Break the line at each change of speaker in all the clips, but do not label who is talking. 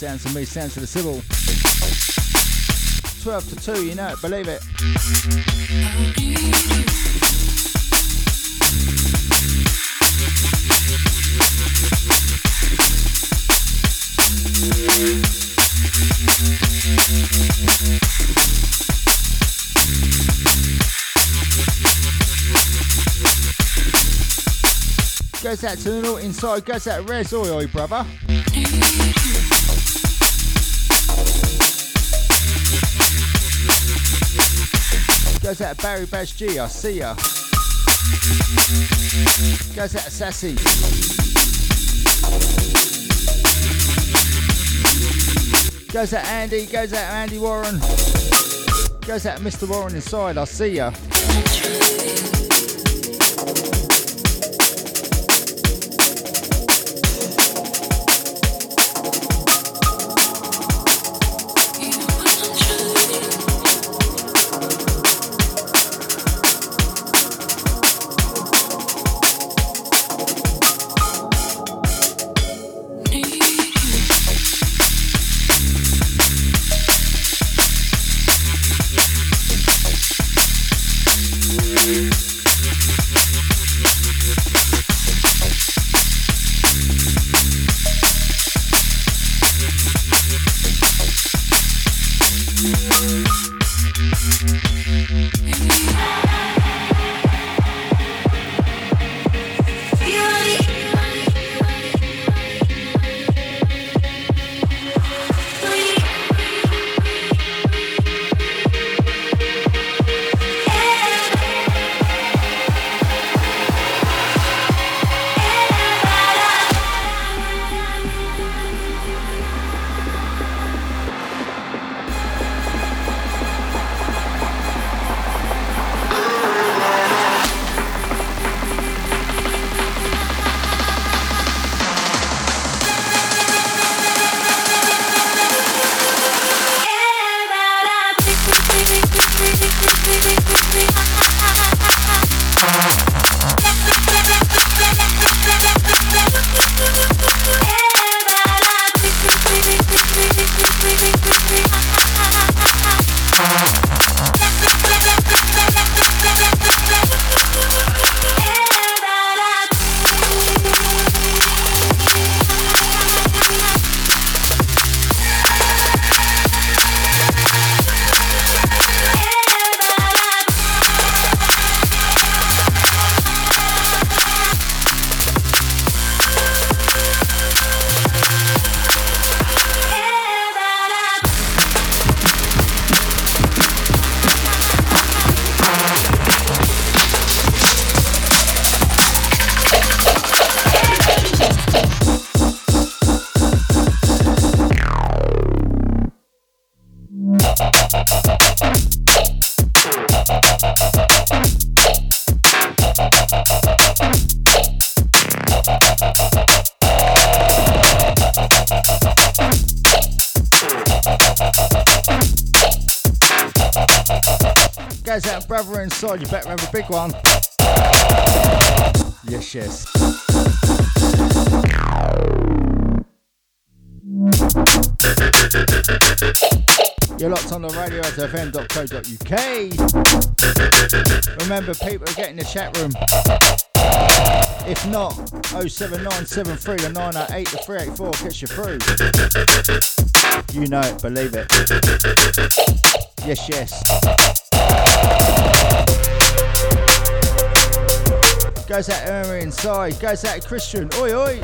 Sounds to me, sounds to the Sible. 12 to 2, you know it, believe it. Goes out to the inside, goes out Res, oi oi brother. Goes out Barry Bash G, I see ya. Goes out Sassy. Goes out Andy, goes out Andy Warren. Goes out Mr. Warren inside, I see ya.
One. Yes, yes. You're locked on the radio at fm.co.uk. Remember, people are getting the chat room. If not, 07973 to 908 to 384 gets you through. You know it, believe it. Yes, yes. Goes out Irma inside. Goes out Christian. Oi, oi.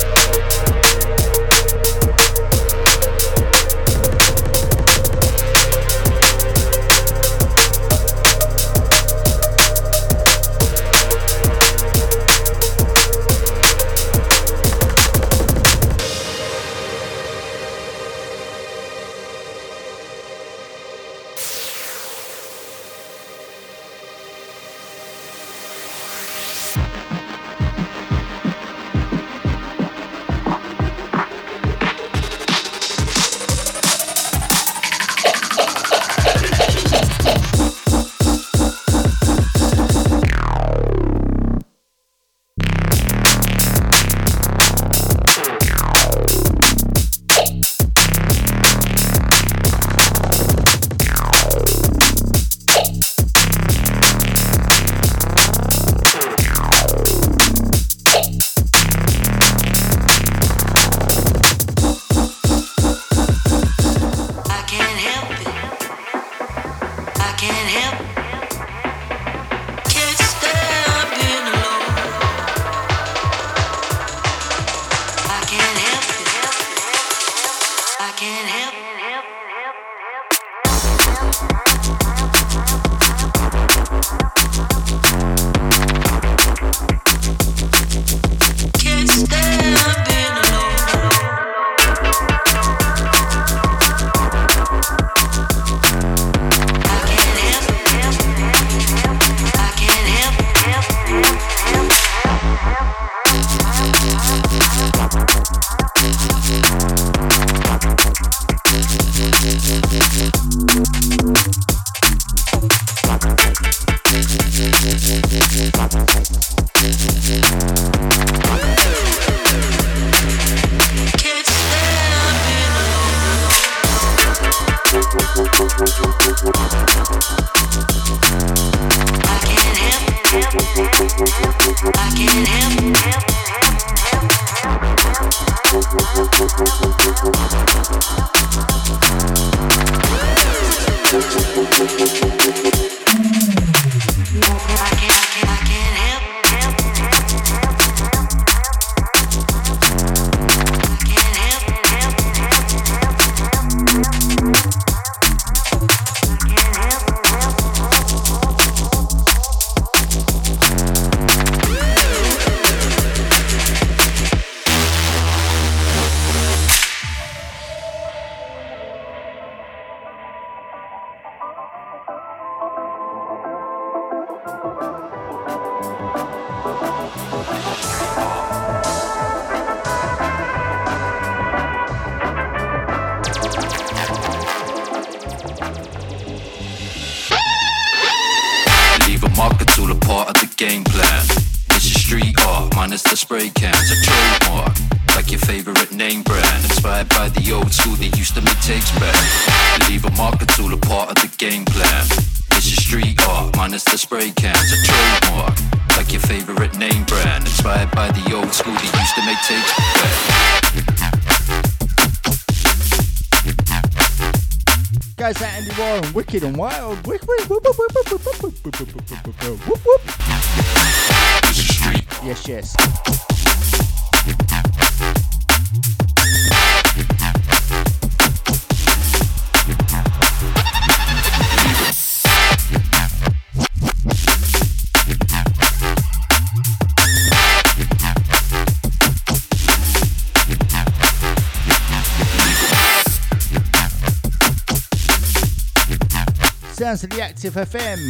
Active FM.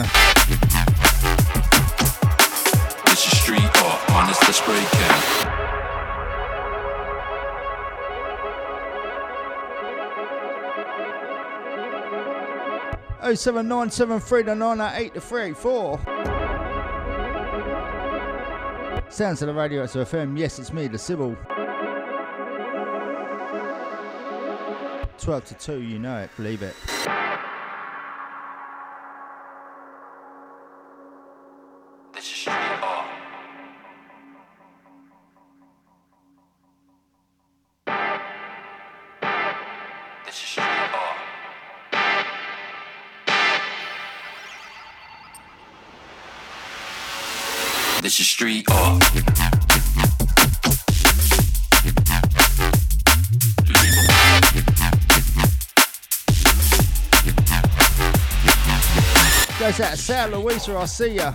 This is street art, minus the spray can.
07973 to 908 to 384. Sounds of the radio at FM. Yes, it's me, the Sible. 12 to 2, you know it, believe it.
This is street art.
Goes out to South Louisa, I'll see ya.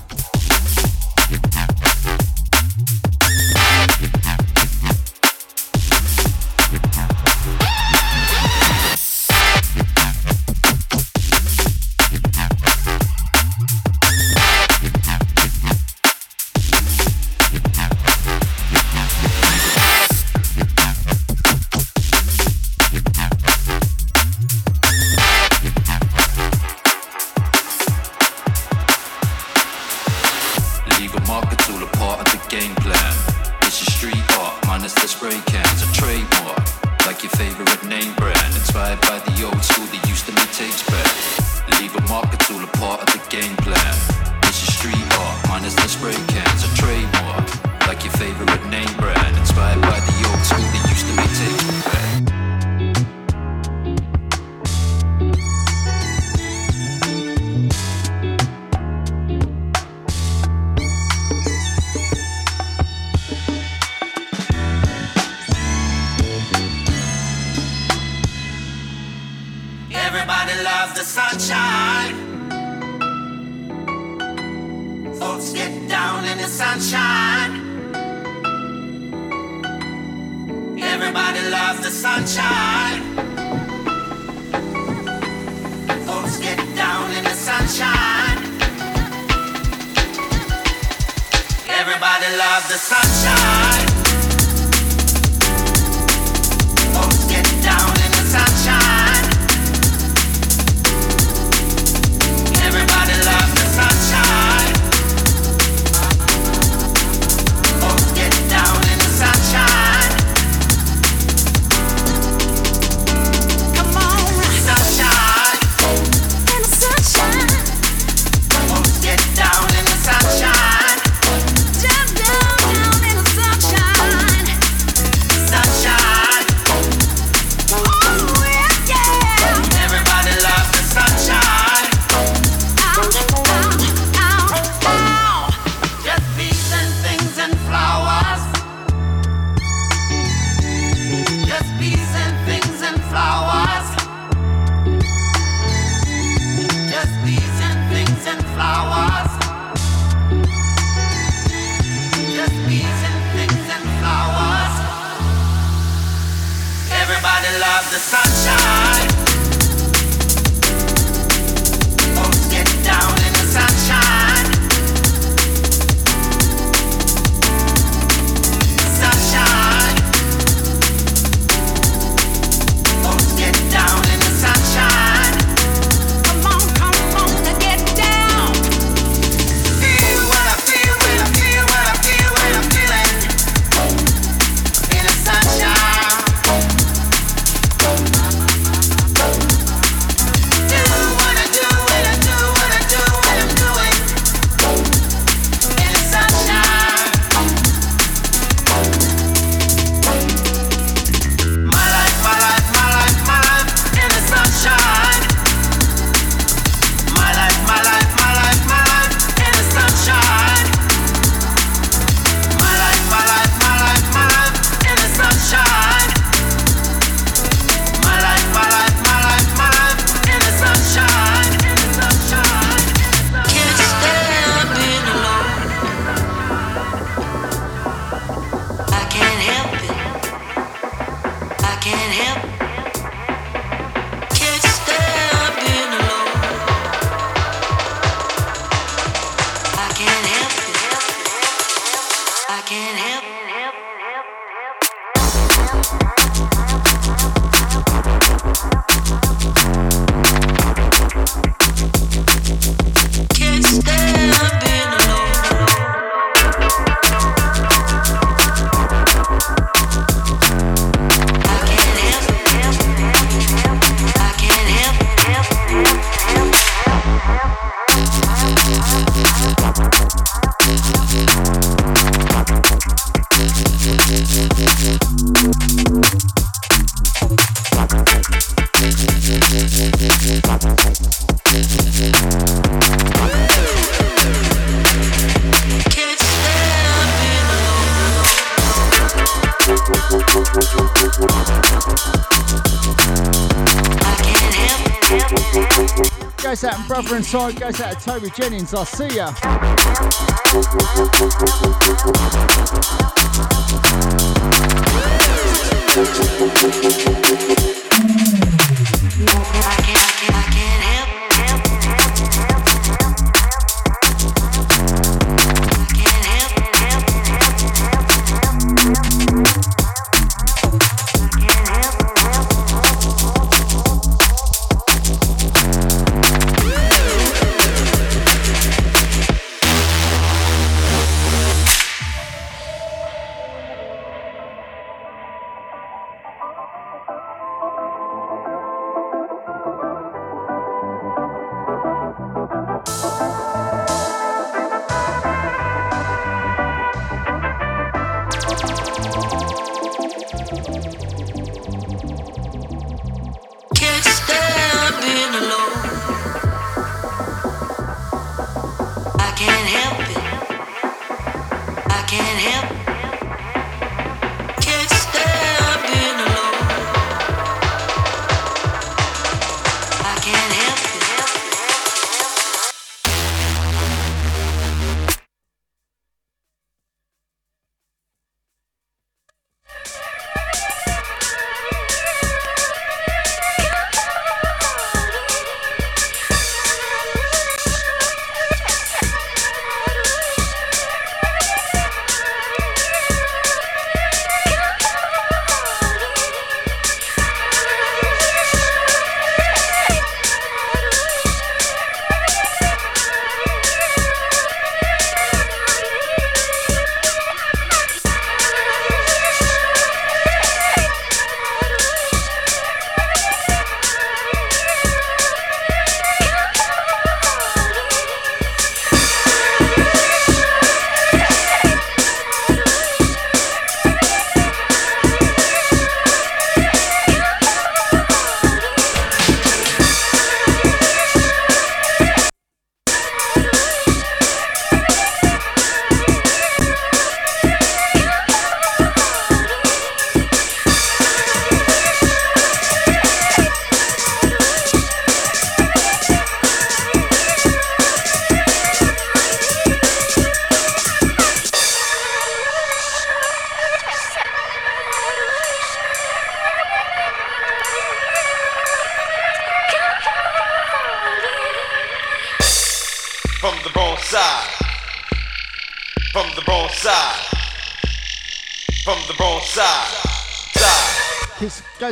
Inside goes out to Toby Jennings. I'll see ya.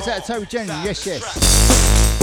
Goes out to Toby Jenny, yes, yes.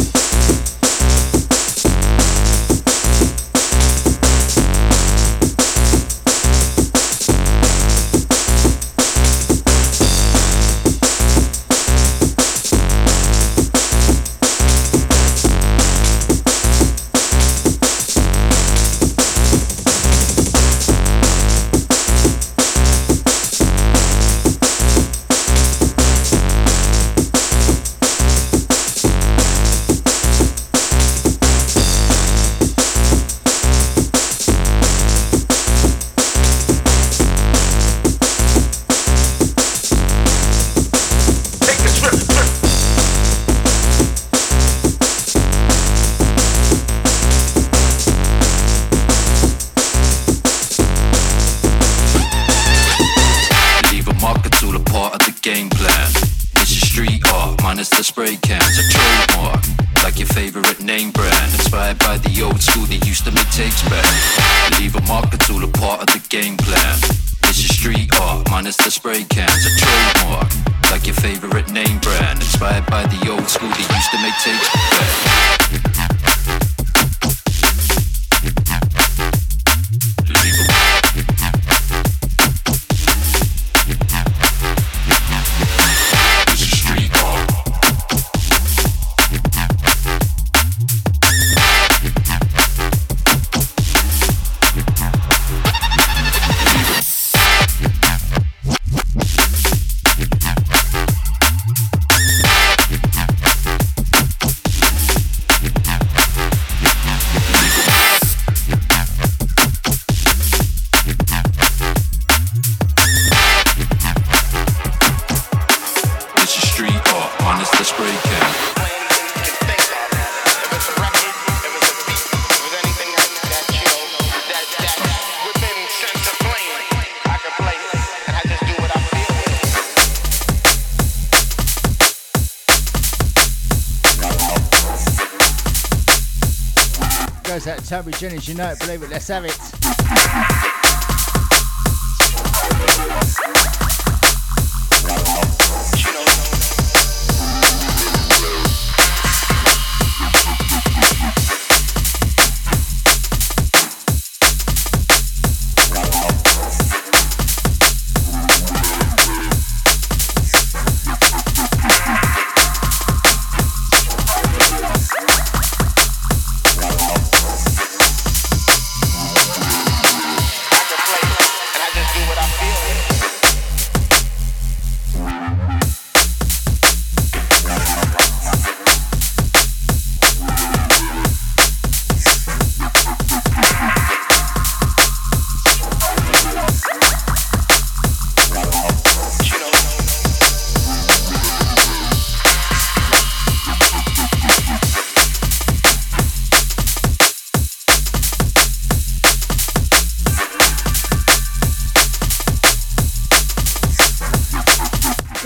Toby Jennings. You know it, believe it, let's have it.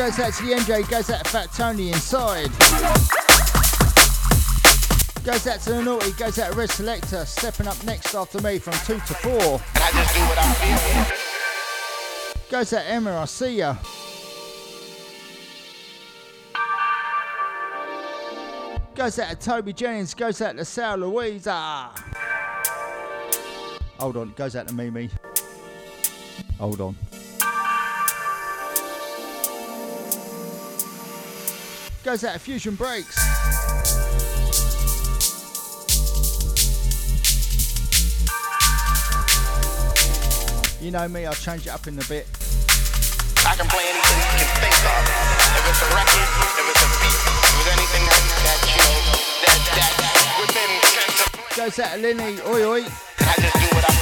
Goes out to the MJ, goes out to Fat Tony inside. Goes out to the naughty, goes out to Red Selector, stepping up next after me from two to four. And I just do what I feel. Goes out Emma, I see ya. Goes out to Toby Jennings, goes out to Sal Louisa. Hold on, goes out to Mimi. Hold on. Goes out to Fusion Breaks. You know me, I'll change it up in a bit.
I can play anything you can think of. If it's a record, if it's a beat, if anything that, that you know, that, that within sense of
Goes out to Linny, oi oi.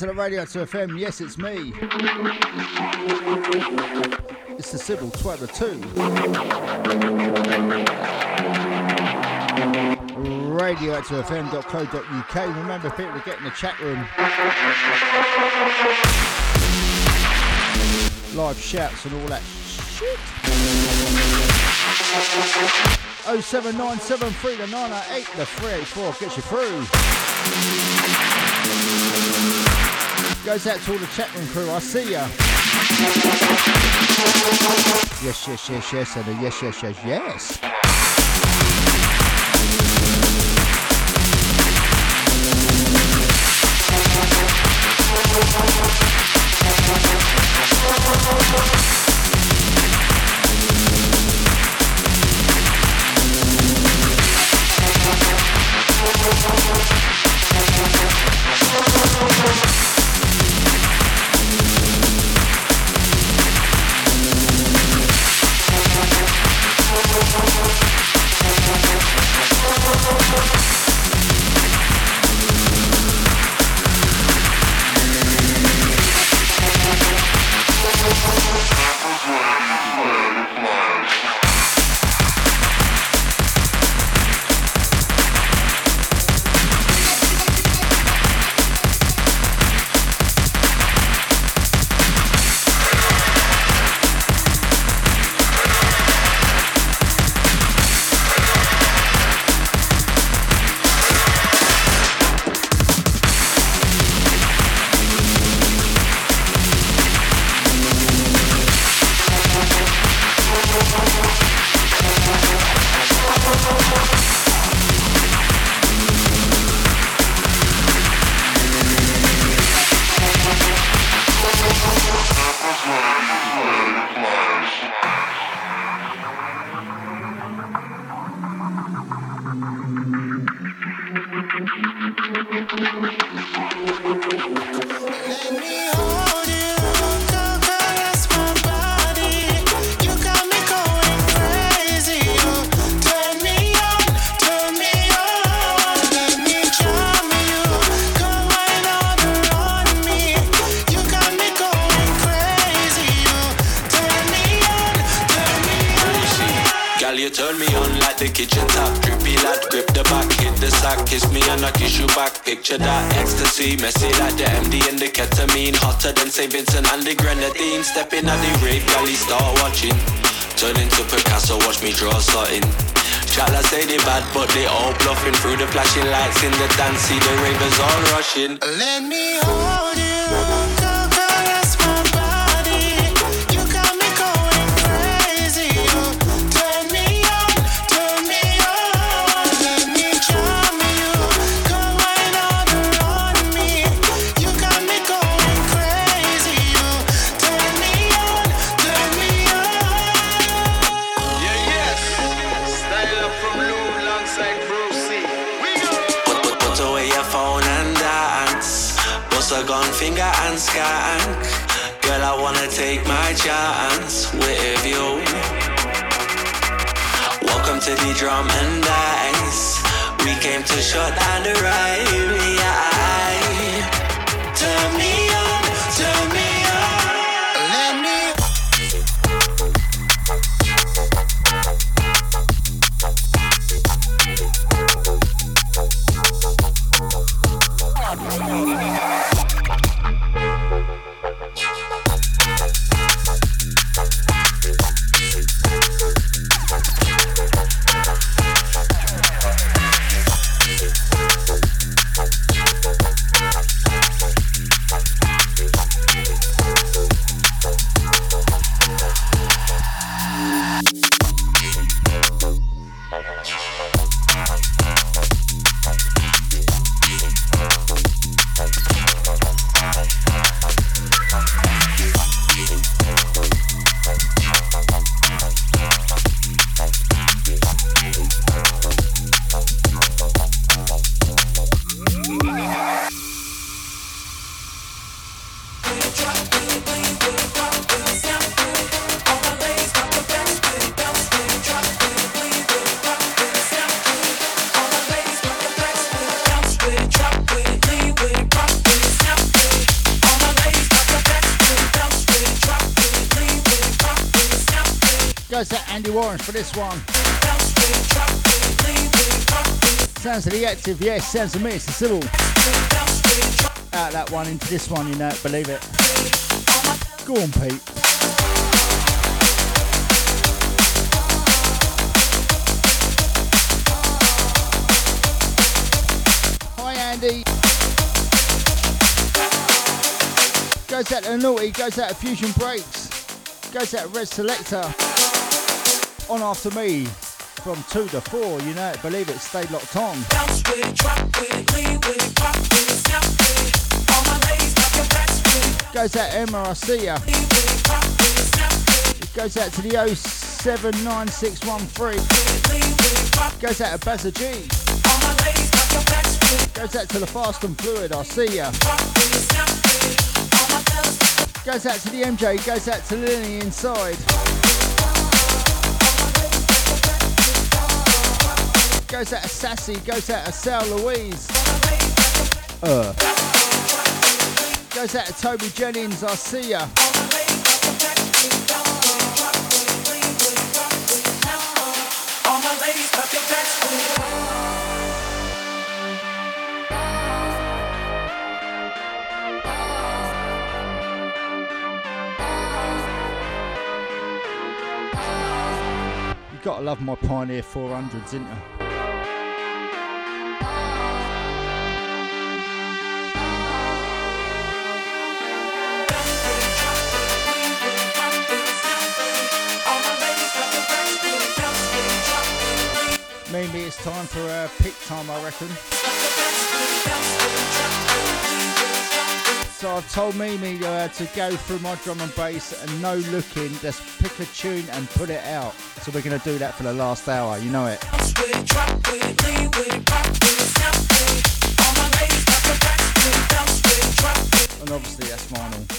To the Radio to FM. Yes, it's me. It's the Sible Twatter 2. RadioactiveFM.co.uk. Remember, people get in the chat room. Live shouts and all that shit. 07973 the 908 the 384 gets you through goes out to all the chat room crew. I see ya. Yes, yes, yes, yes, and a yes, yes, yes, yes. Thank fucking. Let
this one. Sounds of the active, yes, sounds of me, it's the Sible. Out that one into this one, you know, believe it. Go on, Pete. Hi, Andy. Goes out to Naughty, goes out to Fusion Breaks, goes out to Red Selector. On after me from 2 to 4, you know it, believe it, stay locked on. Goes out Emma, I see ya. It goes out to the 079613. Goes out to Bazza G. Goes out to the Fast and Fluid, I see ya. Goes out to the MJ, goes out to Lily inside. Goes out to Sassy, goes out to Sal Louise. Uh. Goes out to Toby Jennings, I see ya. Gotta love my Pioneer 400s, didn't for uh, pick time, I reckon. So I've told Mimi uh, to go through my drum and bass and no looking, just pick a tune and put it out. So we're going to do that for the last hour, you know it. And obviously that's vinyl.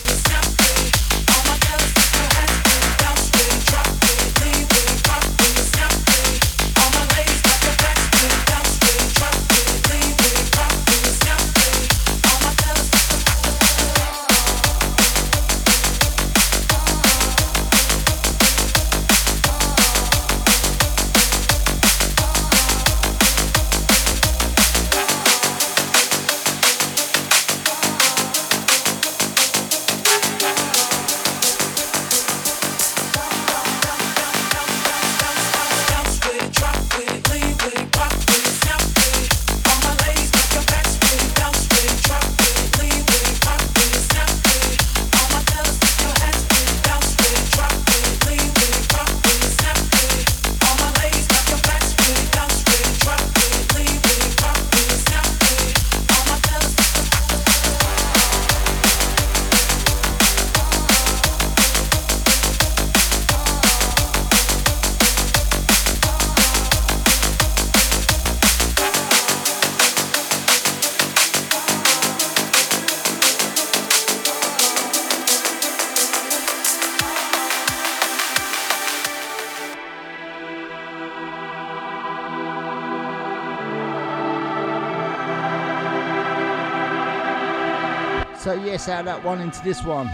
Yes, out that one into this one.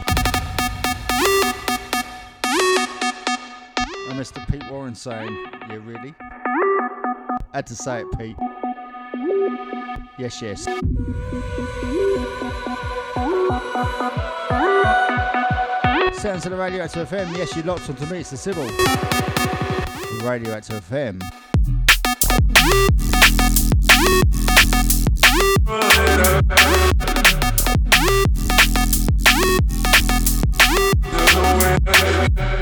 And Mr. Pete Warren saying, "Yeah, really?" Had to say it, Pete. Yes, yes. Sounds of the Radio Radioactive FM. Yes, you locked onto me. It's the Sible. Radio Radioactive FM. So Yeah.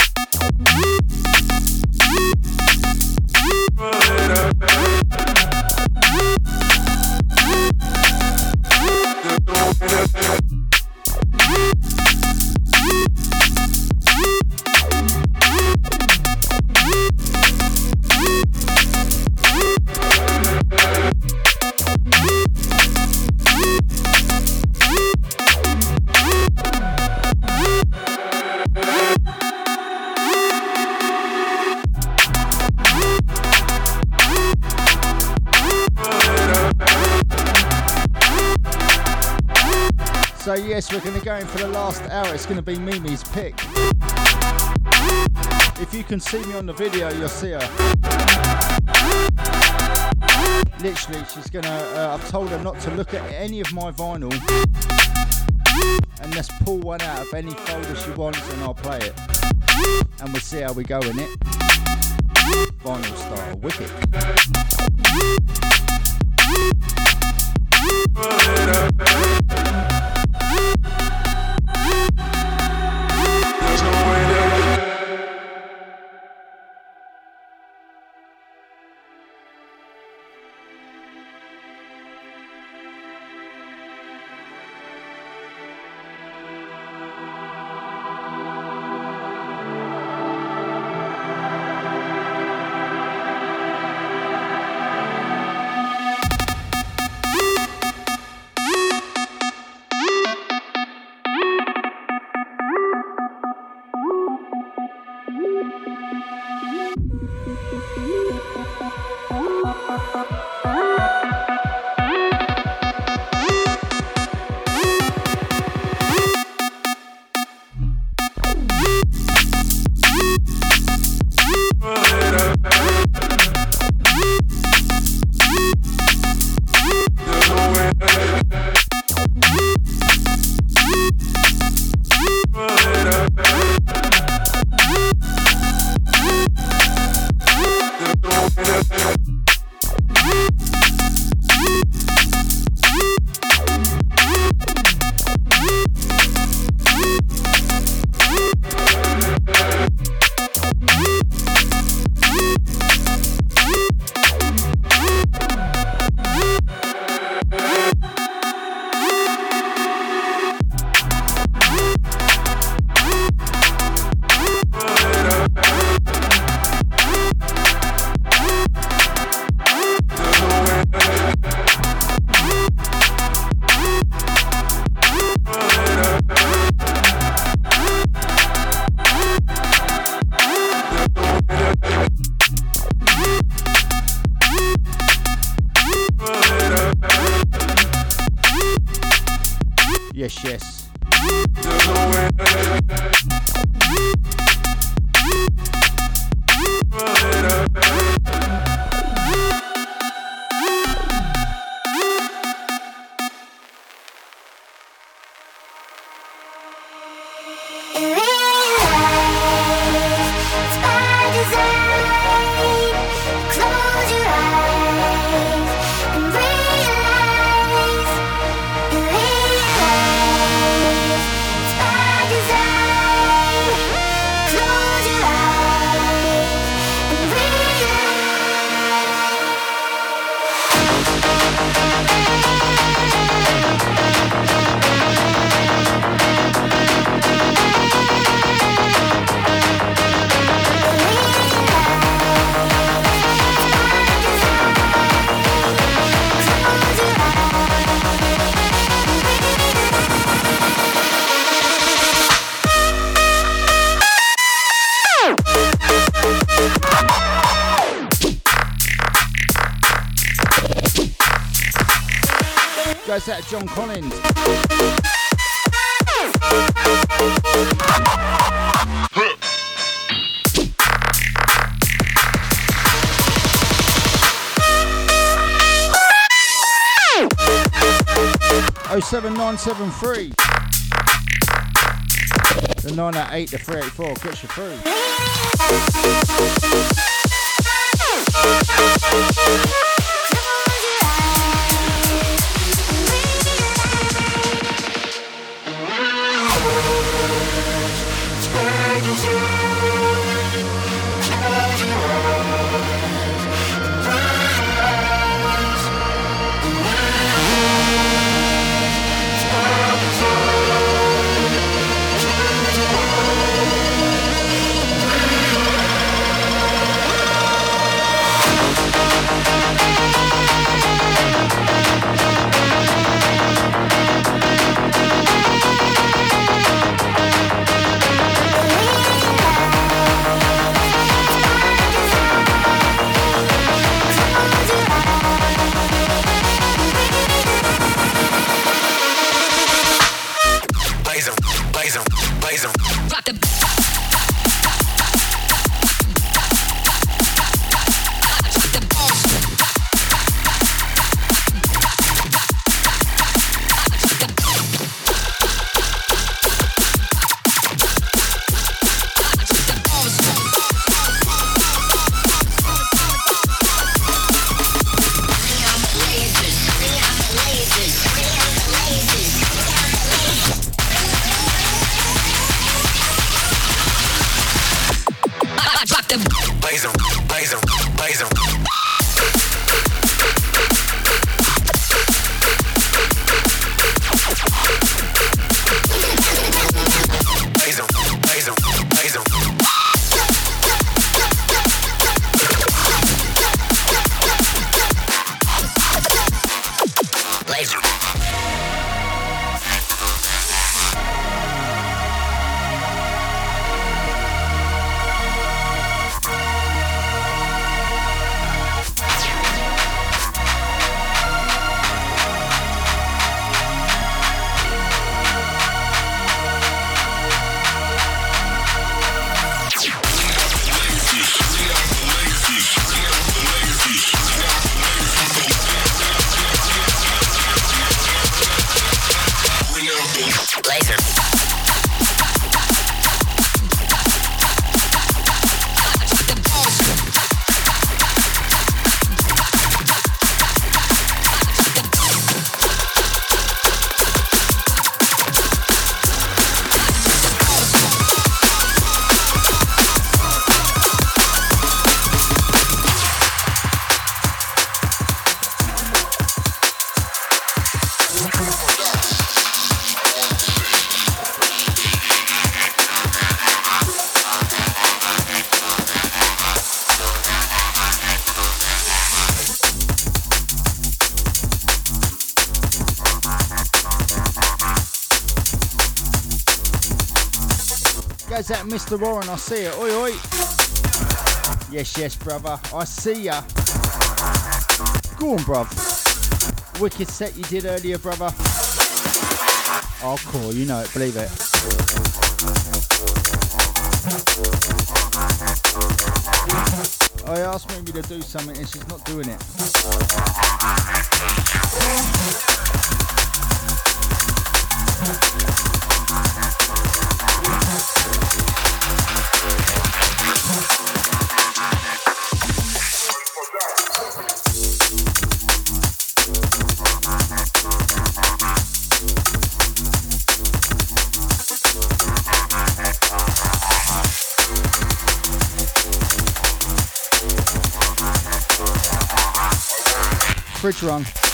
Going to be Mimi's pick. If you can see me on the video, you'll see her. Literally, she's going to. Uh, I've told her not to look at any of my vinyl, and let's pull one out of any folder she wants, and I'll play it, and we'll see how we go in it. Vinyl style, wicked. Nine seven three. The 988, the 384 gets you through. the blazer. Mr. Warren, I see it. Oi, oi. Yes, yes, brother. I see ya. Go on, bruv. Wicked set you did earlier, brother. Oh, cool. You know it. Believe it. I asked Mimi to do something and she's not doing it. Fridge run.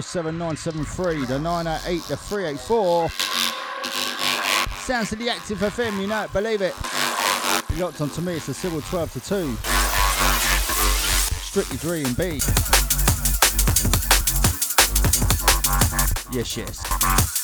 07973, the 908, the 384. Sounds of the active FM, you know it, believe it. Locked on to me, it's a Sible 12 to 2. Strictly 3 and B. Yes, yes.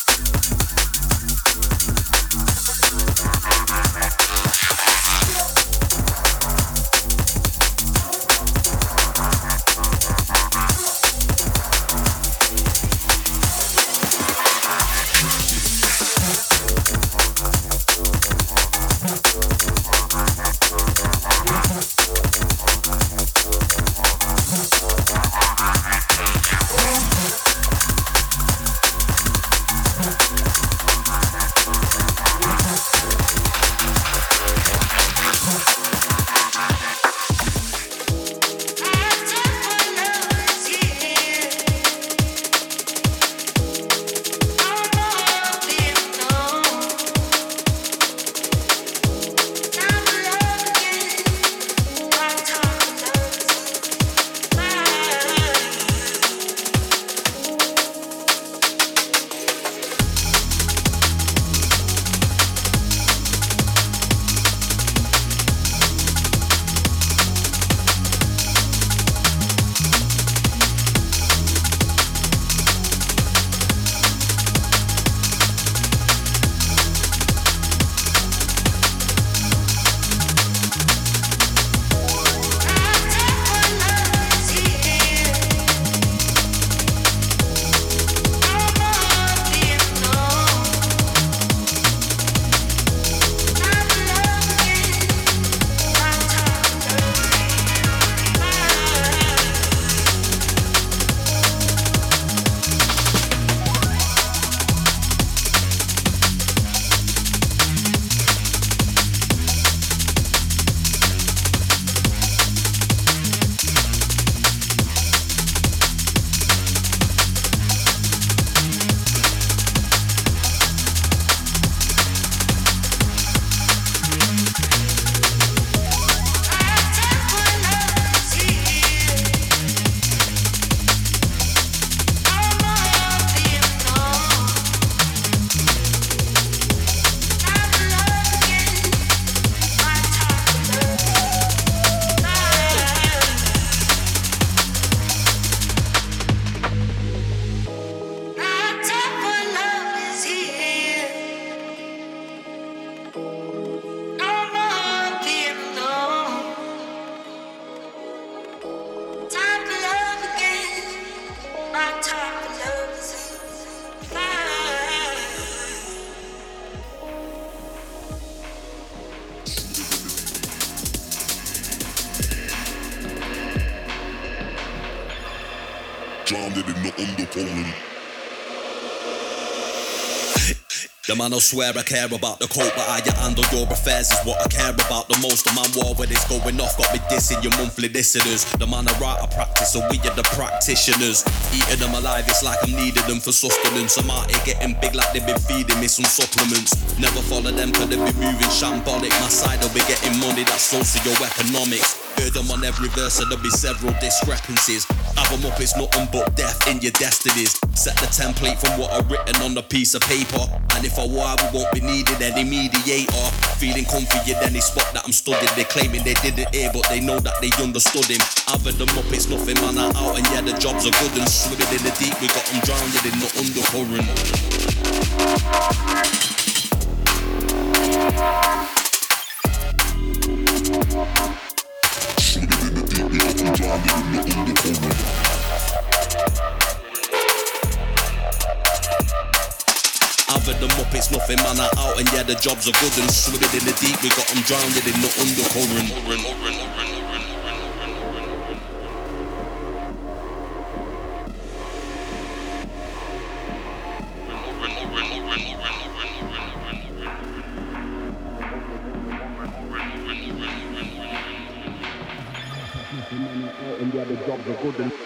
The man will swear I care about the coat, but how you handle your affairs is what I care about the most. The man war when it's going off, got me dissing your monthly listeners. The man I write, I practice, so we are the practitioners. Eating them alive, it's like I'm needing them for sustenance. I'm out here getting big like they've been feeding me some supplements. Never follow them, cause they be moving shambolic. My side will be getting money, that's socioeconomics. Heard them on every verse, and there'll be several discrepancies. Have them up, it's nothing but death in your destinies. Set the template from what I've written on a piece of paper. And if I were, we won't be needing any mediator. Feeling comfy in any spot that I'm studying. They're claiming they didn't hear, but they know that they understood him. Them up, it's nothing, man, I'm out. And yeah, the jobs are good and swimming in the deep. We got them drowned in the undercurrent. Having them covered them up, it's nothing, man. I out and yeah, the jobs are good and swimming in the deep. We got them drowned in the undercurrent.
Yeah, the jobs are good and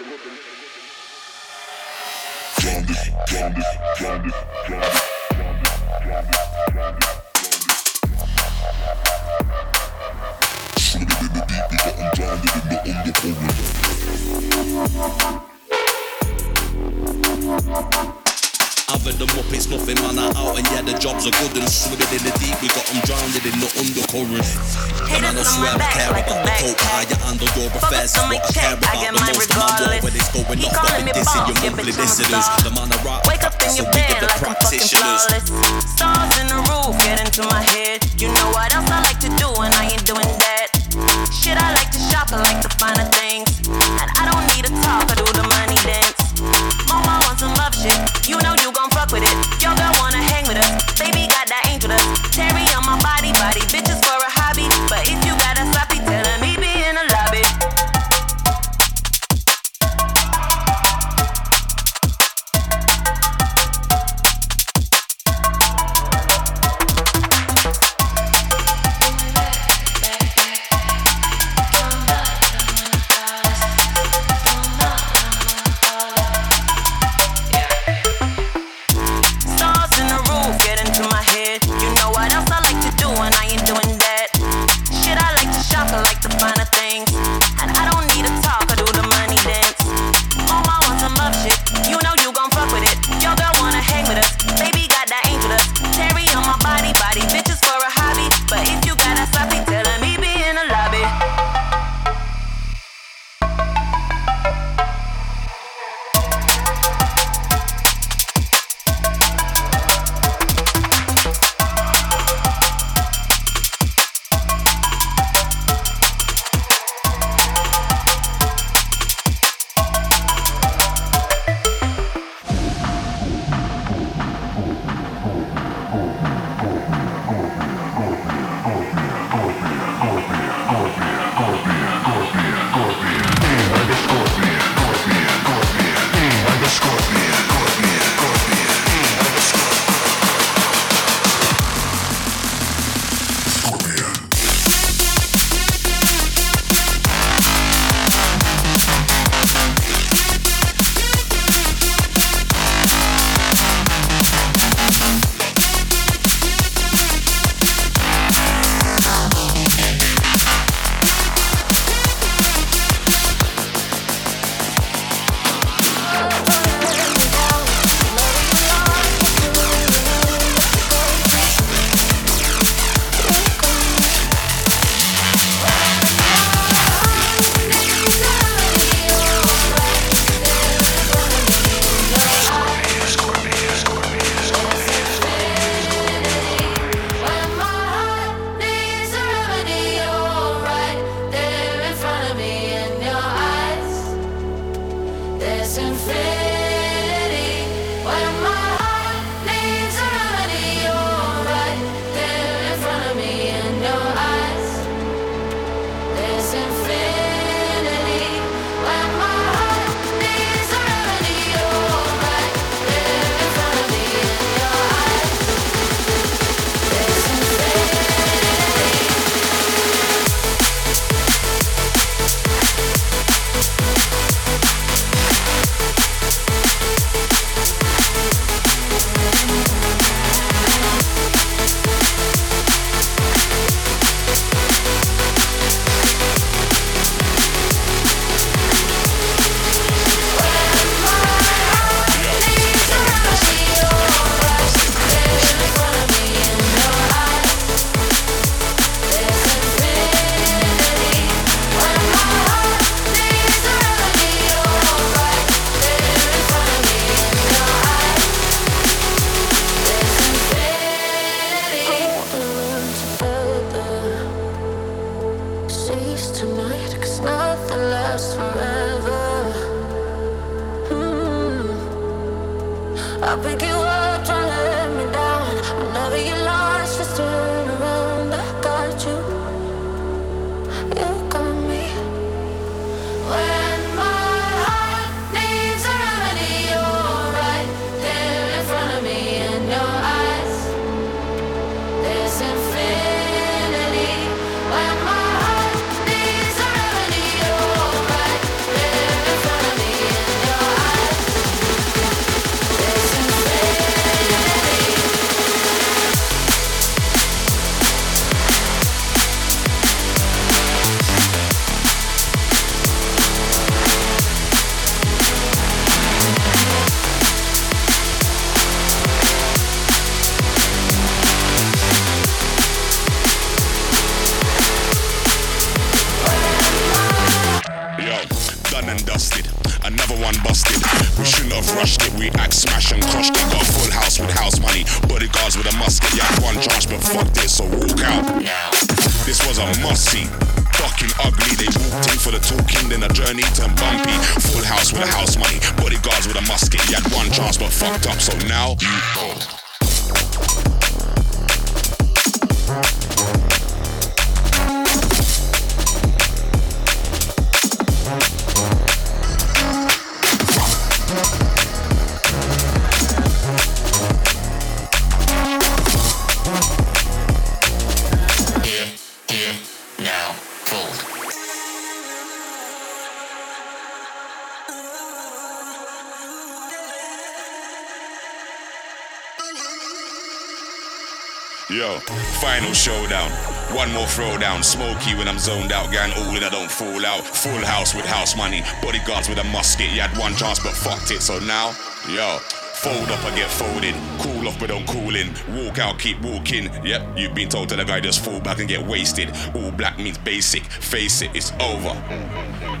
fucked it. So now, yo, fold up, I get folded. Cool off, but don't cool in. Walk out, keep walking. Yep, you've been told to the guy just fall back and get wasted. All black means basic. Face it, it's over.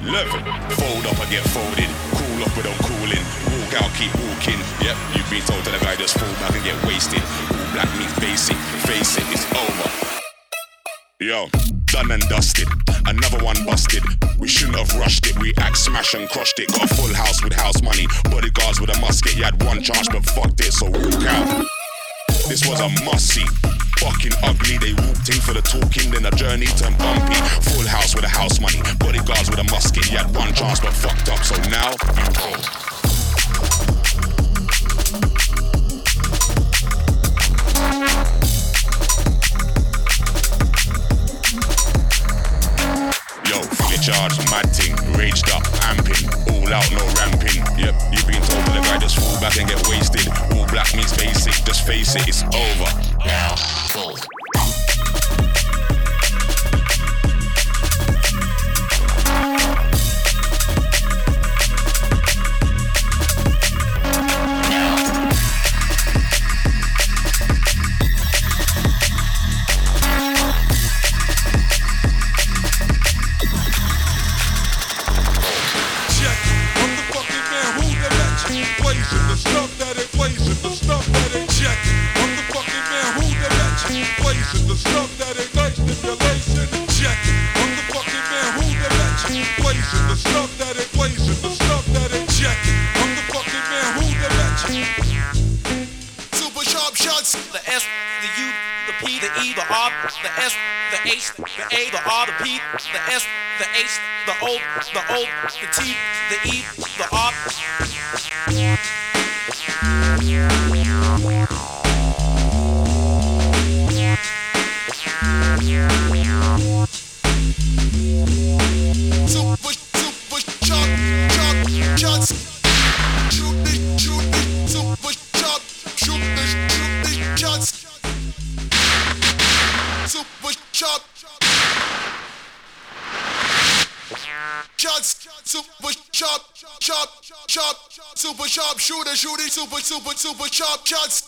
Love it. Fold up, I get folded. Cool off, but don't cool in. Walk out, keep walking. Yep, you've been told to the guy just fall back and get wasted. All black means basic. Face it, it's over. Yo, done and dusted. Another one busted. We shouldn't have rushed it. We act smash and crushed it. Got a full house with house money. Bodyguards with a musket. You had one chance but fucked it, so walk out. This was a must see. Fucking ugly, they walked in for the talking, then the journey turned bumpy. Full house with a house money. Bodyguards with a musket. You had one chance but fucked up, so now you hold. Charged, mad ting, raged up, amping, all out, no ramping. Yep, you've been told by the guy just fall back and get wasted. All black means basic, just face it, it's over.
Now, fold.
H, the O, the O, the T,
super, super, super sharp shots.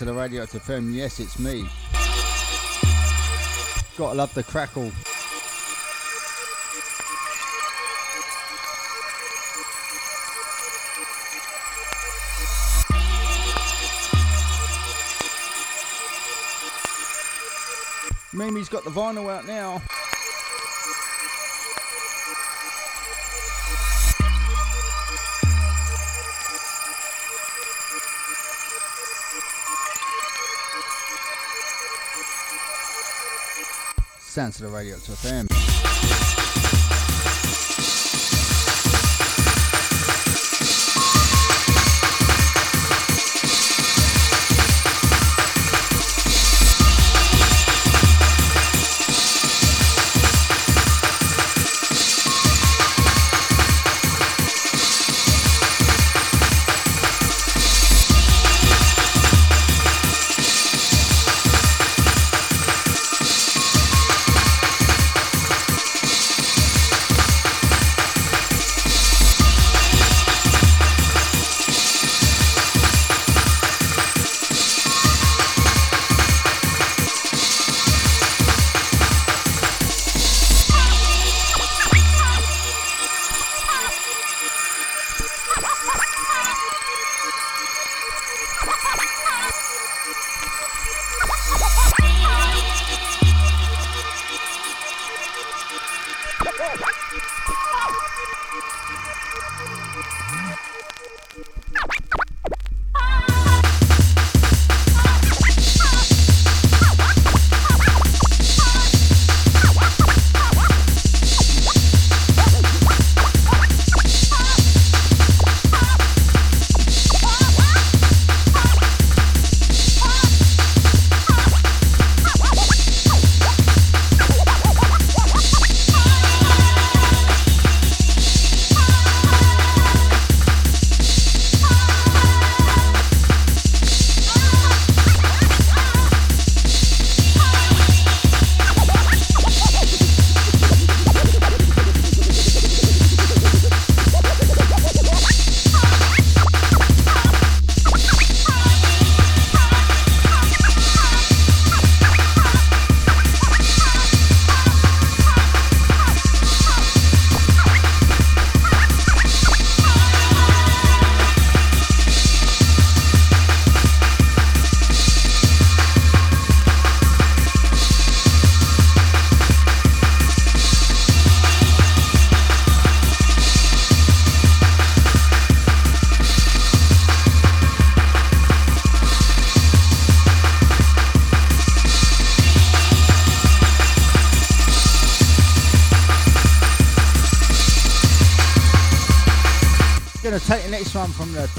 Of the Radioactive FM, yes, it's me. Gotta love the crackle. Mimi's got the vinyl out now. The Radio to FM.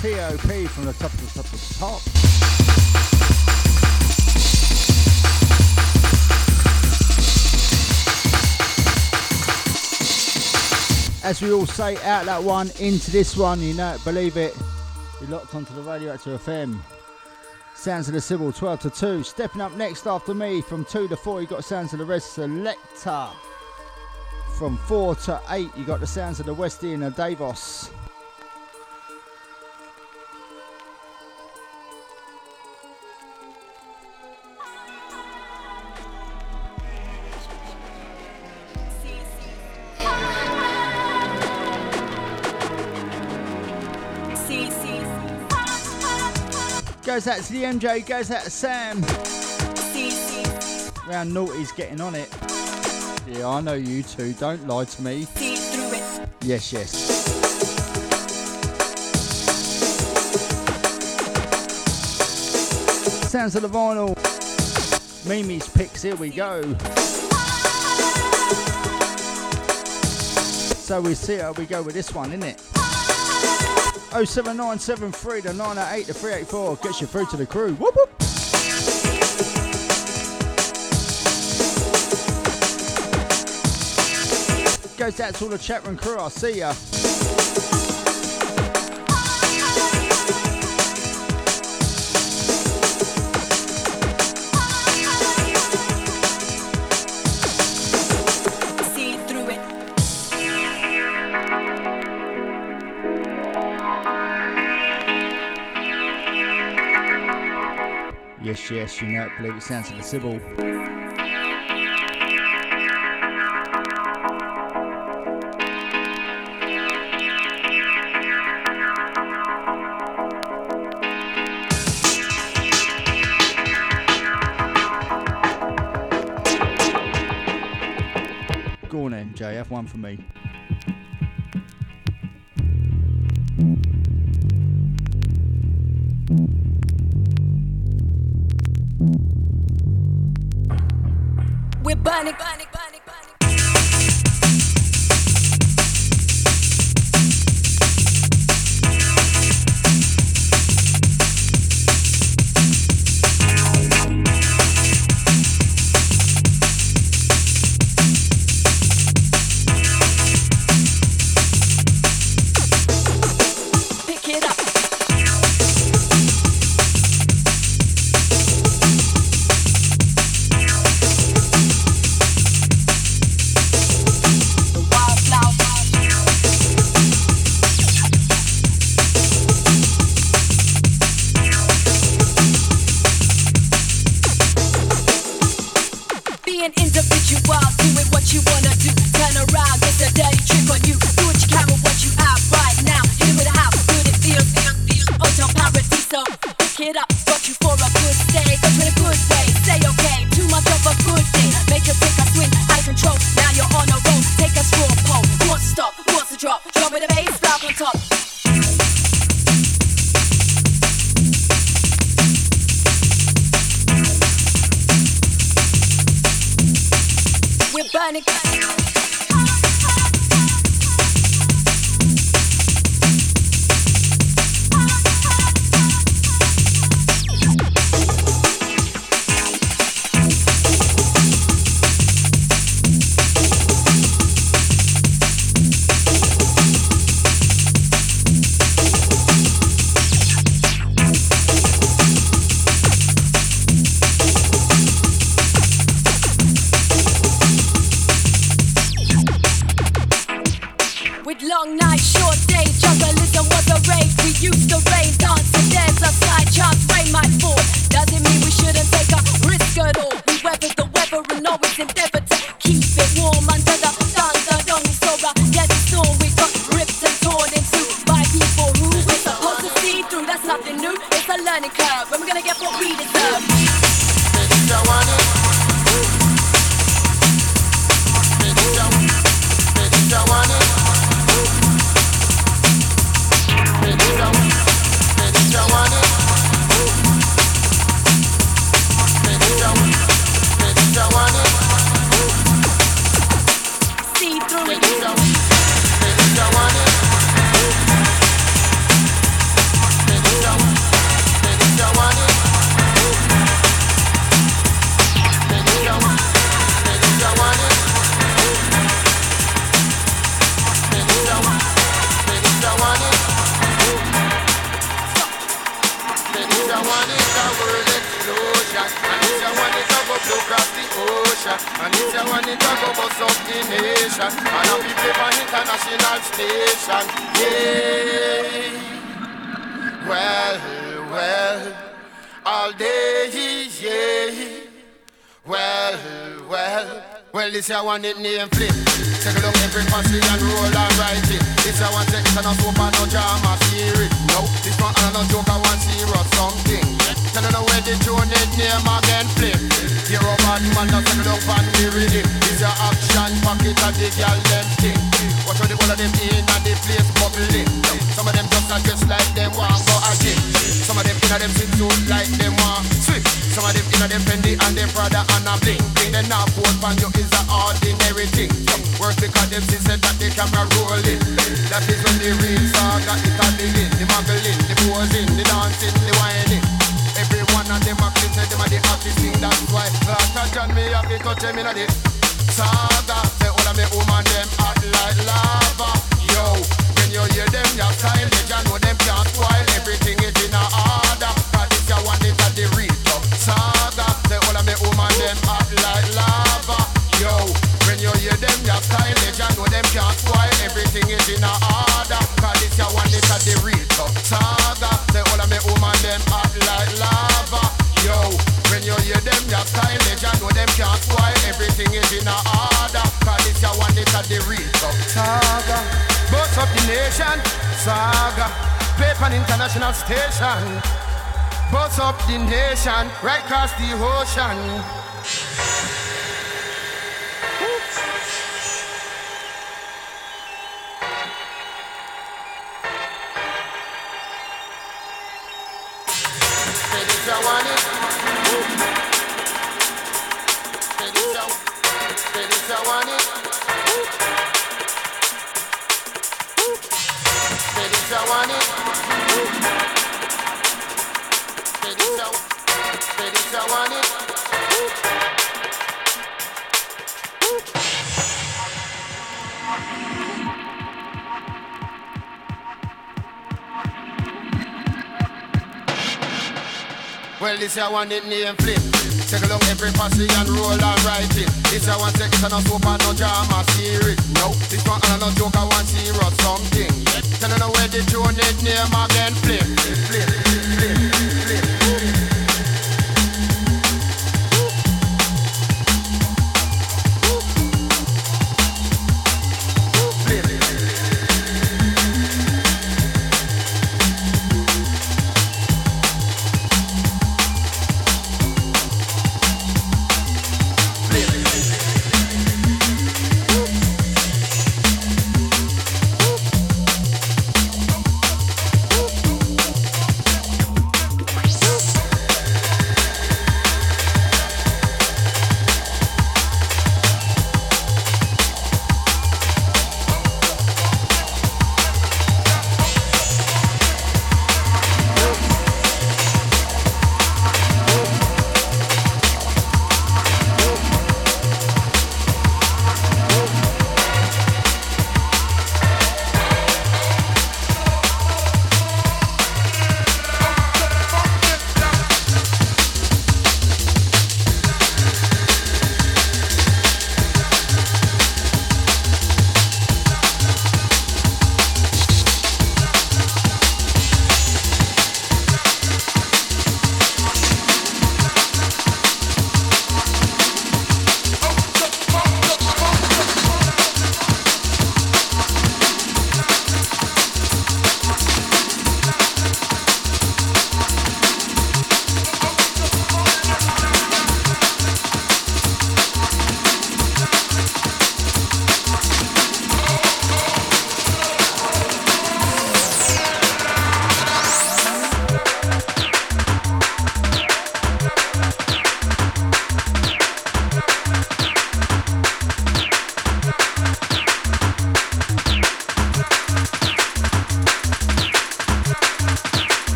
TOP from the top of the top of the top. As we all say, out that one, into this one, you know it, believe it. You're locked onto the radio Radioactive FM. Sounds of the Sible, 12 to 2. Stepping up next after me from 2 to 4, you got Sounds of the Red Selector. From 4 to 8, you got the Sounds of the West End of Davos. Goes out to the MJ, goes out to Sam. Round Naughty's getting on it. Yeah, I know you two, don't lie to me. Yes, yes. Sounds of the vinyl. Mimi's picks, here we go. So we see how we go with this one, innit? 07973 to 908 to 384 gets you through to the crew. Whoop whoop. Goes out to all the chat room crew. I'll see ya. Yes, you know it. Believe it sounds like a Sible. And on
it
name flip. Take along every posse and roll and write it. This I want sex and no soap and no drama, serious. No, this one and no joke, I want serious.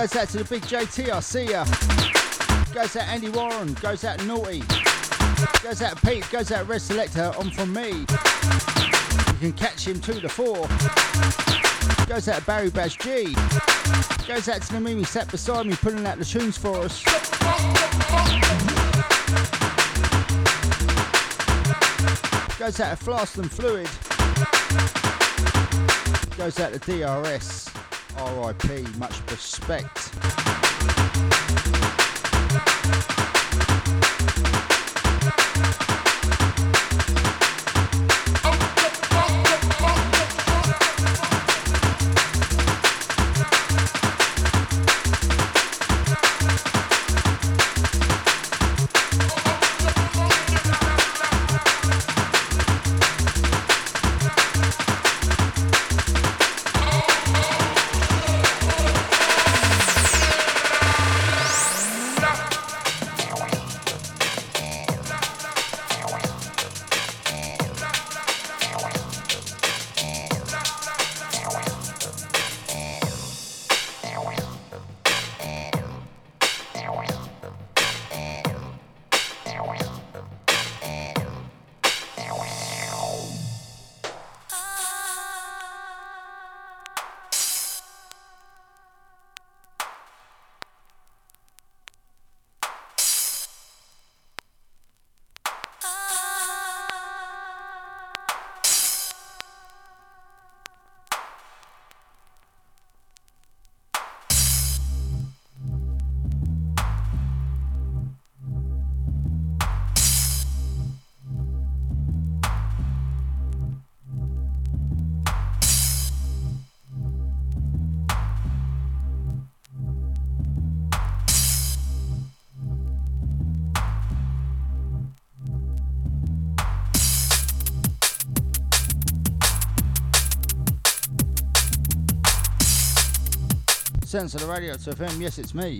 Goes out to the big JT, I see ya. Goes out Andy Warren, goes out Naughty. Goes out Pete, goes out Red Selector, on from me. You can catch him two to four. Goes out Barry Bash G. Goes out to the Mimi sat beside me pulling out the tunes for us. Goes out to Flask and Fluid. Goes out to DRS. RIP, much respect. Sense of the radio to FM, yes, it's me.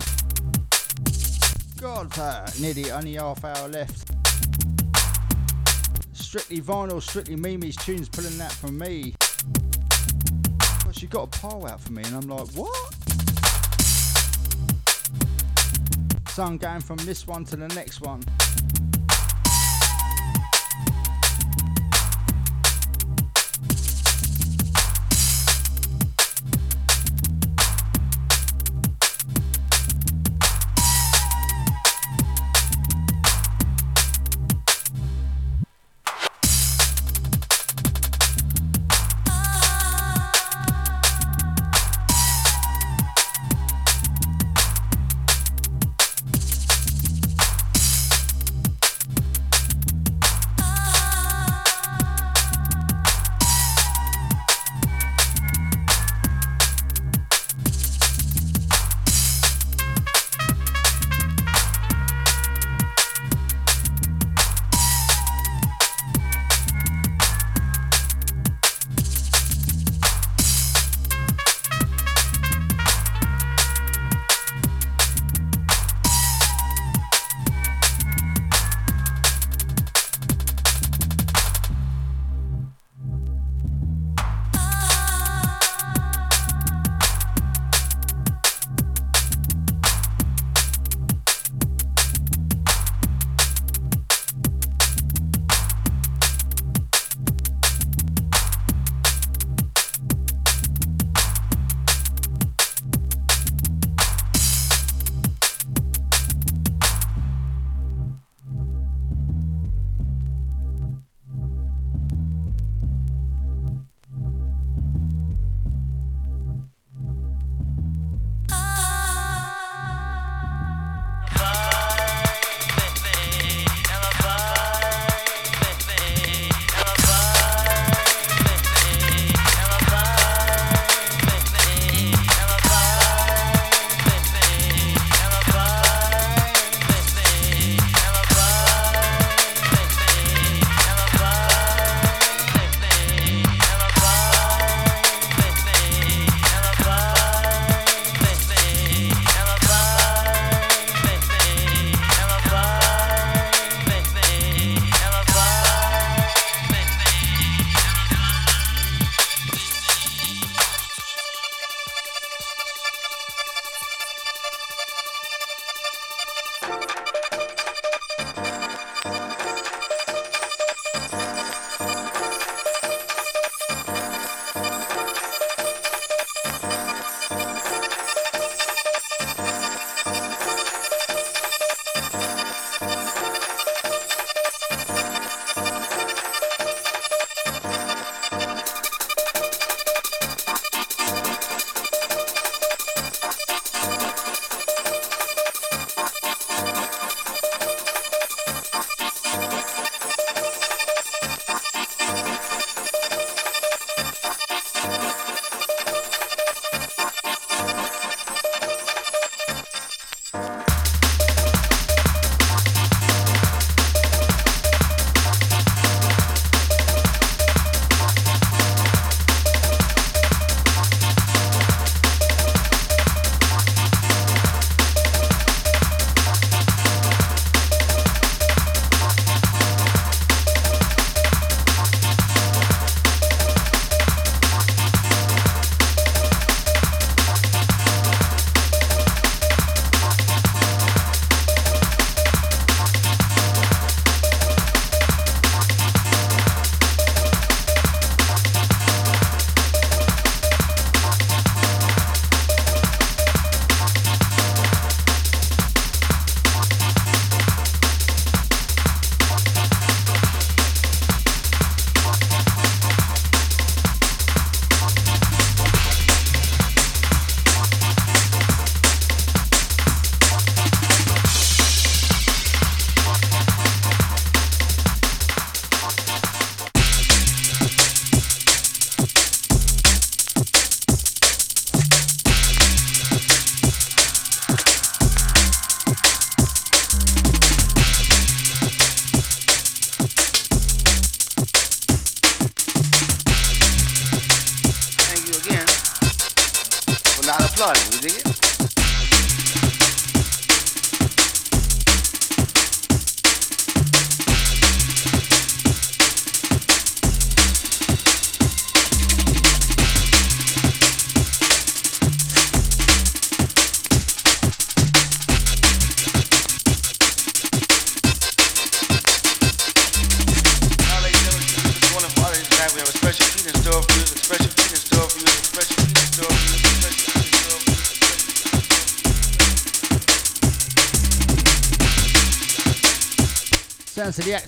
God, uh, nearly only half hour left. Strictly vinyl, strictly Mimi's tunes pulling that from me. She got a pile out for me, and I'm like, what? So I'm going from this one to the next one.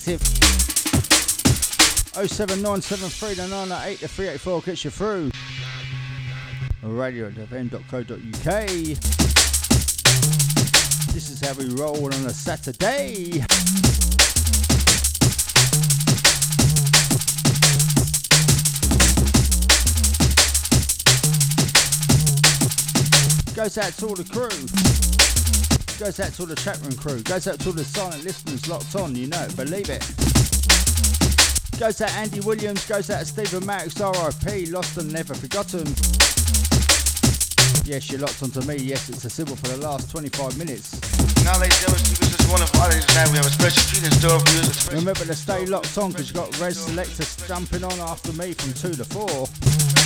Active. 07973 to 908 to 384 gets you through. Radio fm.co.uk. This is how we roll on a Saturday. Goes out to all the crew. Goes out to all the chat room crew. Goes out to all the silent listeners locked on, you know it, believe it. Goes out Andy Williams, goes out to Stephen Max, RIP, lost and never forgotten. Yes, you're locked onto me. Yes, it's a symbol for the last 25 minutes.
Now, ladies and gentlemen, this is one of our tonight. We have a special treat in store for you.
Remember to stay locked on because you've got Red Selector jumping on after me from 2 to 4.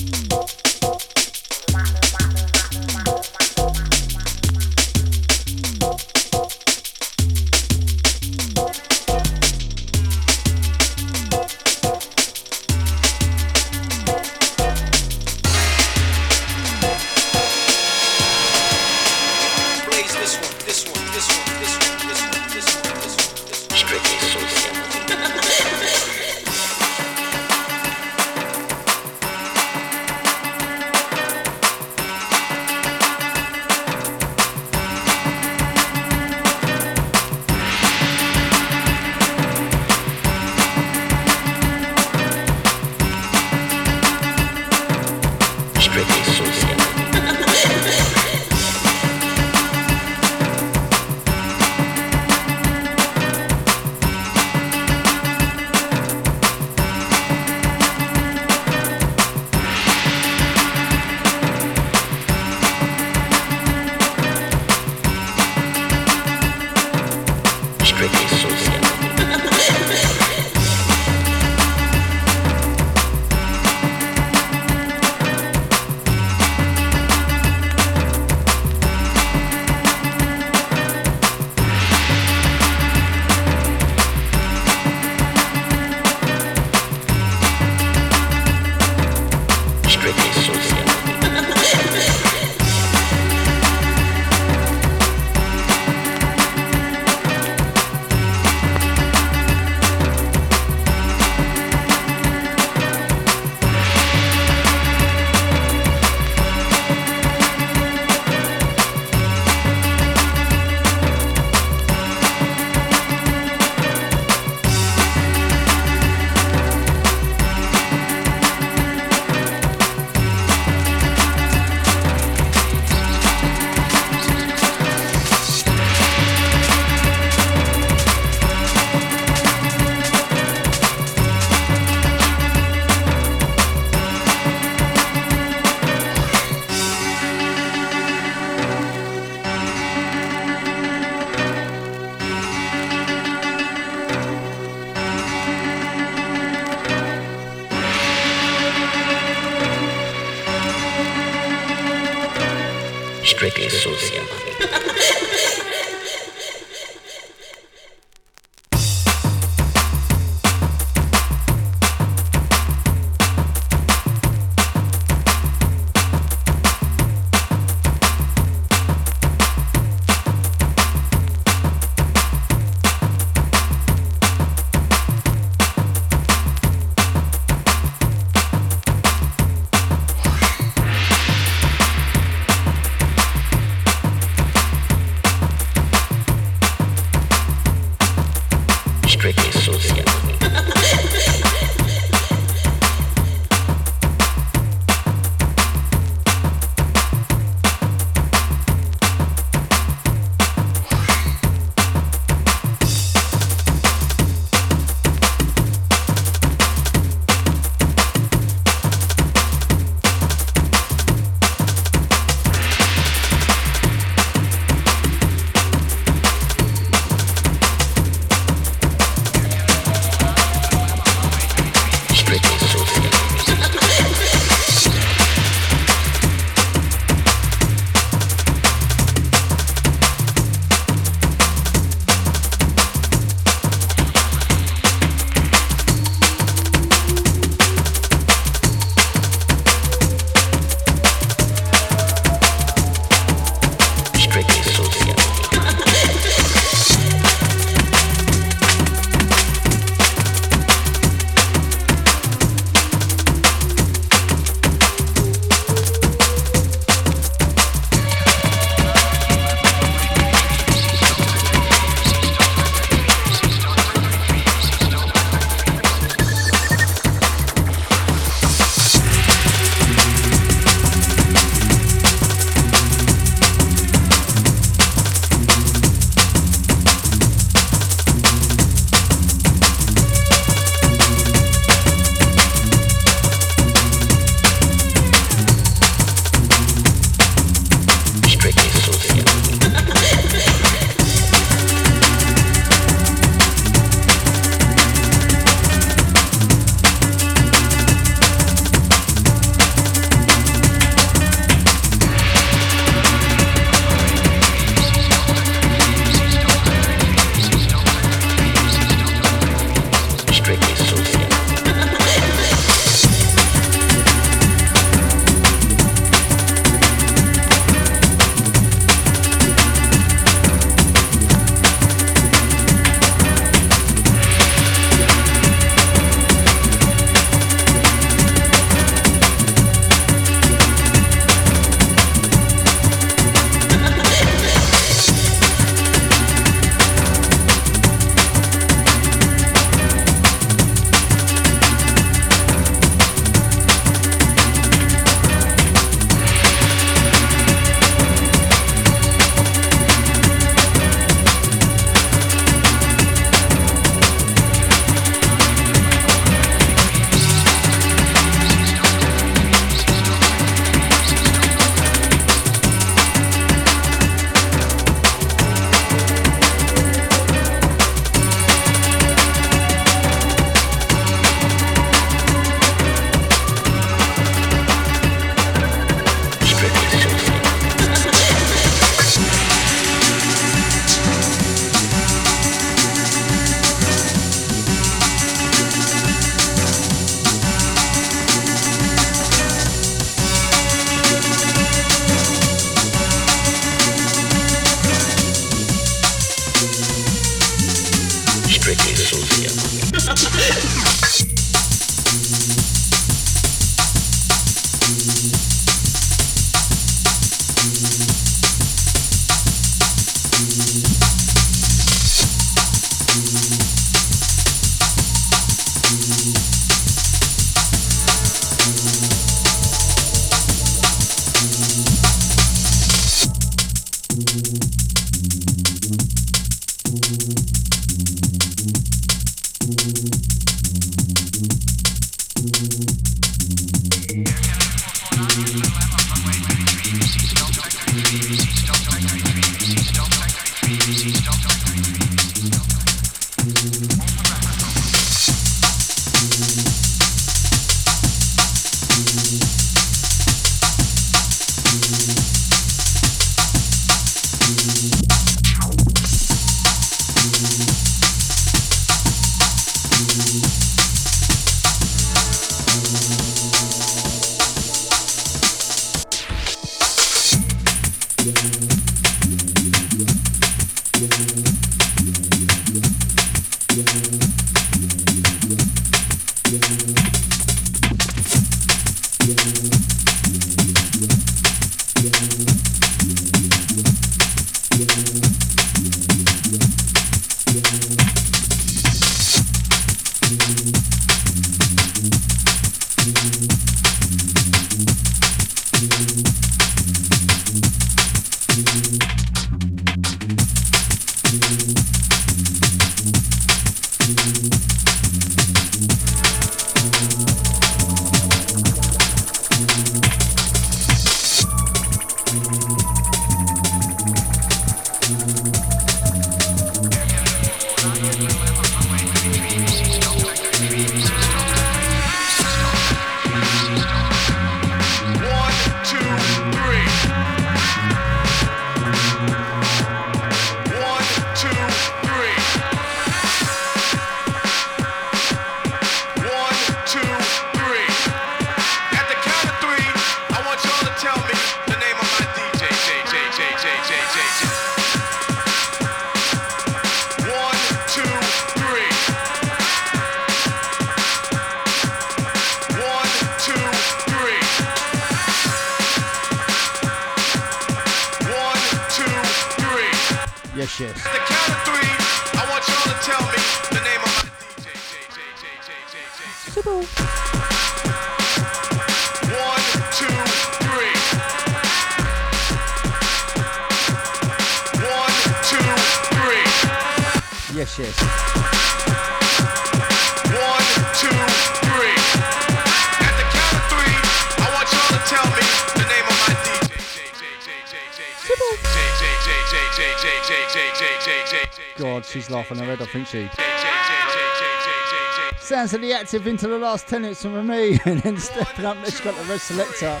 Sounds of the active into the last 10 minutes from me, and then stepping up, let's got the red selector.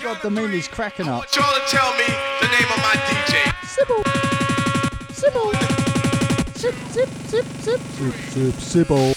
God, the meme is cracking up.
y'all to tell me the name of my DJ.
Sible. Sible. Zip, zip, zip, zip. Zip, zip,
Sible.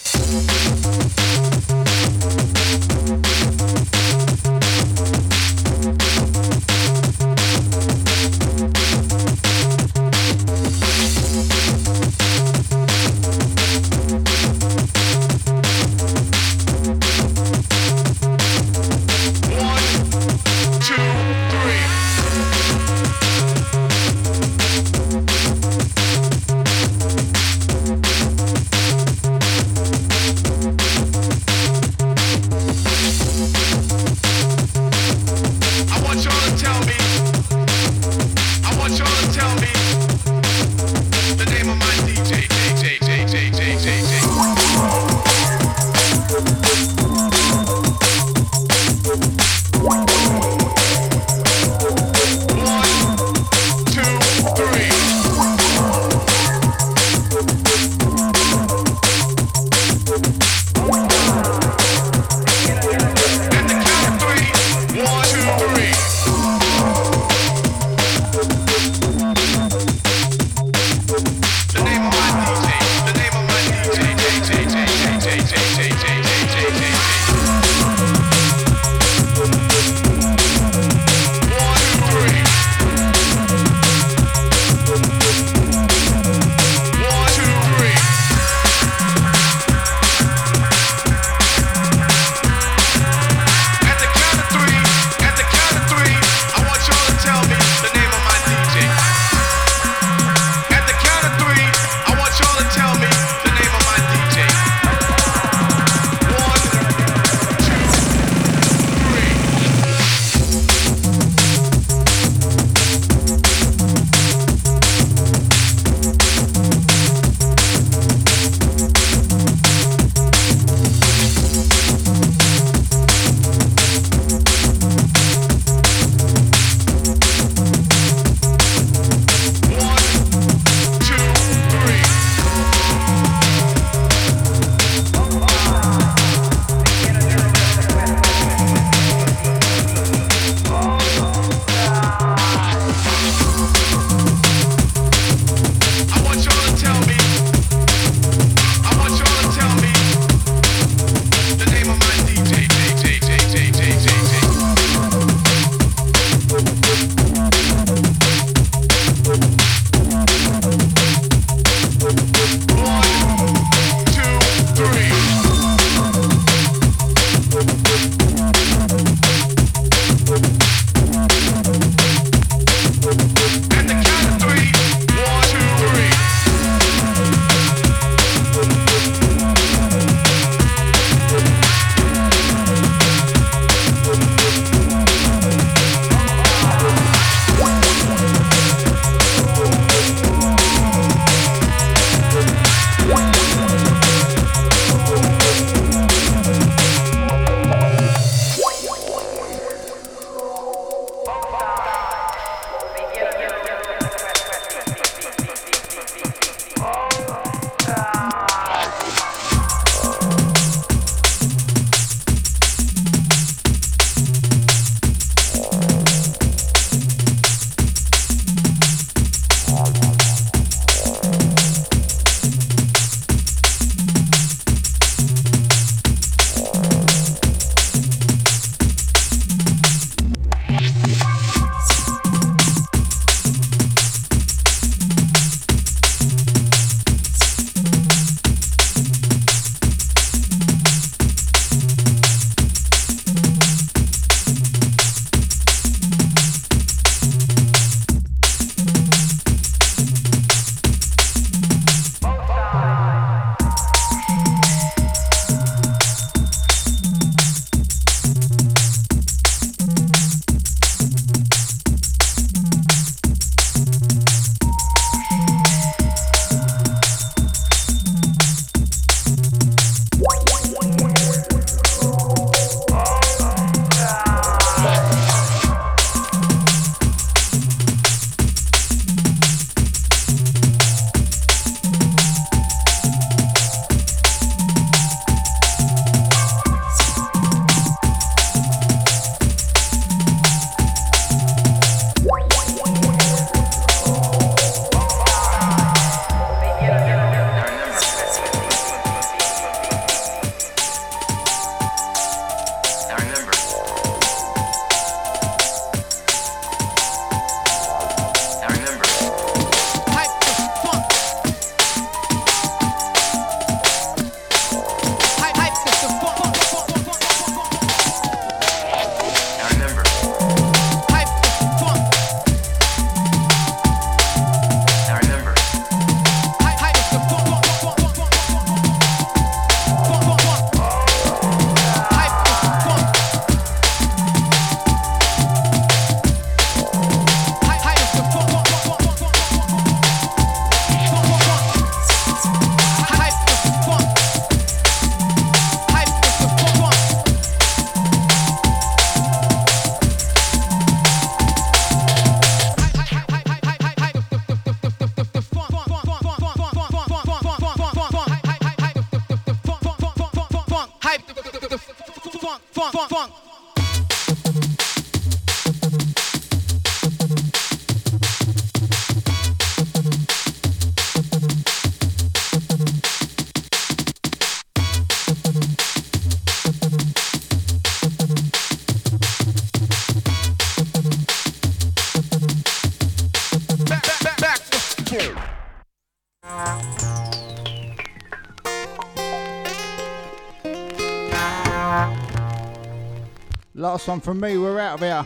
One from me. We're out of here.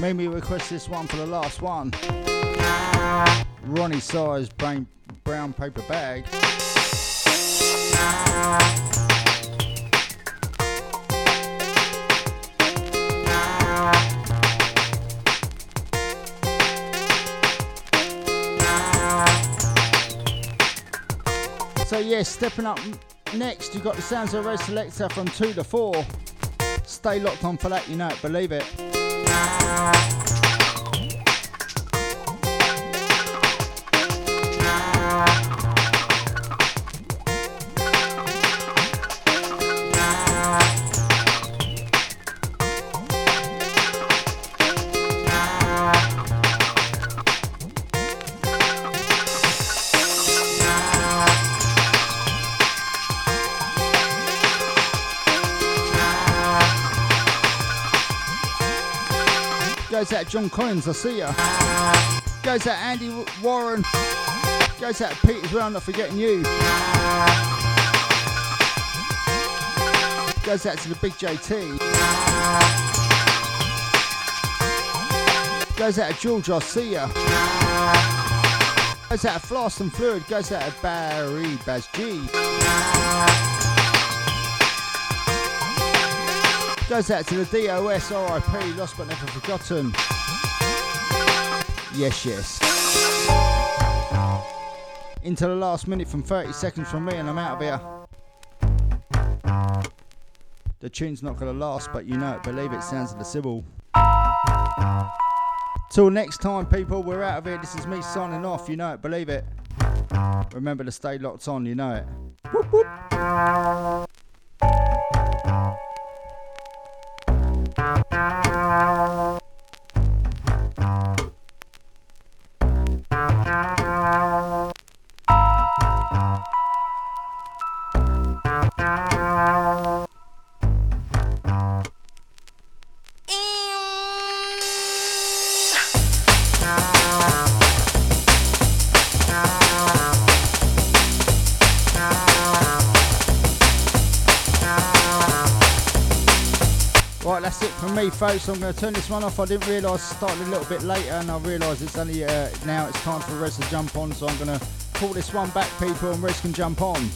Mimi request this one for the last one. Roni Size brown, brown paper bag. So yeah, stepping up next, you've got the Sounds of Red Selector from 2 to 4. Stay locked on for that, you know it, believe it. Goes out John Collins, I see ya. Goes out Andy Warren. Goes out Pete as well, I'm not forgetting you. Goes out to the big JT. Goes out to George, I see ya. Goes out to Floss and Fluid. Goes out to Barry Baz G. Goes out to the DOS RIP, lost but never forgotten. Yes, yes. Into the last minute from 30 seconds from me, and I'm out of here. The tune's not gonna last, but you know it, believe it, sounds of the Sible. Till next time, people, we're out of here. This is me signing off, you know it, believe it. Remember to stay locked on, you know it. Whoop, whoop. Thank you. Me, folks. I'm going to turn this one off. I didn't realise started a little bit later, and I realise it's only uh, now it's time for Rez to jump on. So I'm going to pull this one back, people, and Rez can jump on.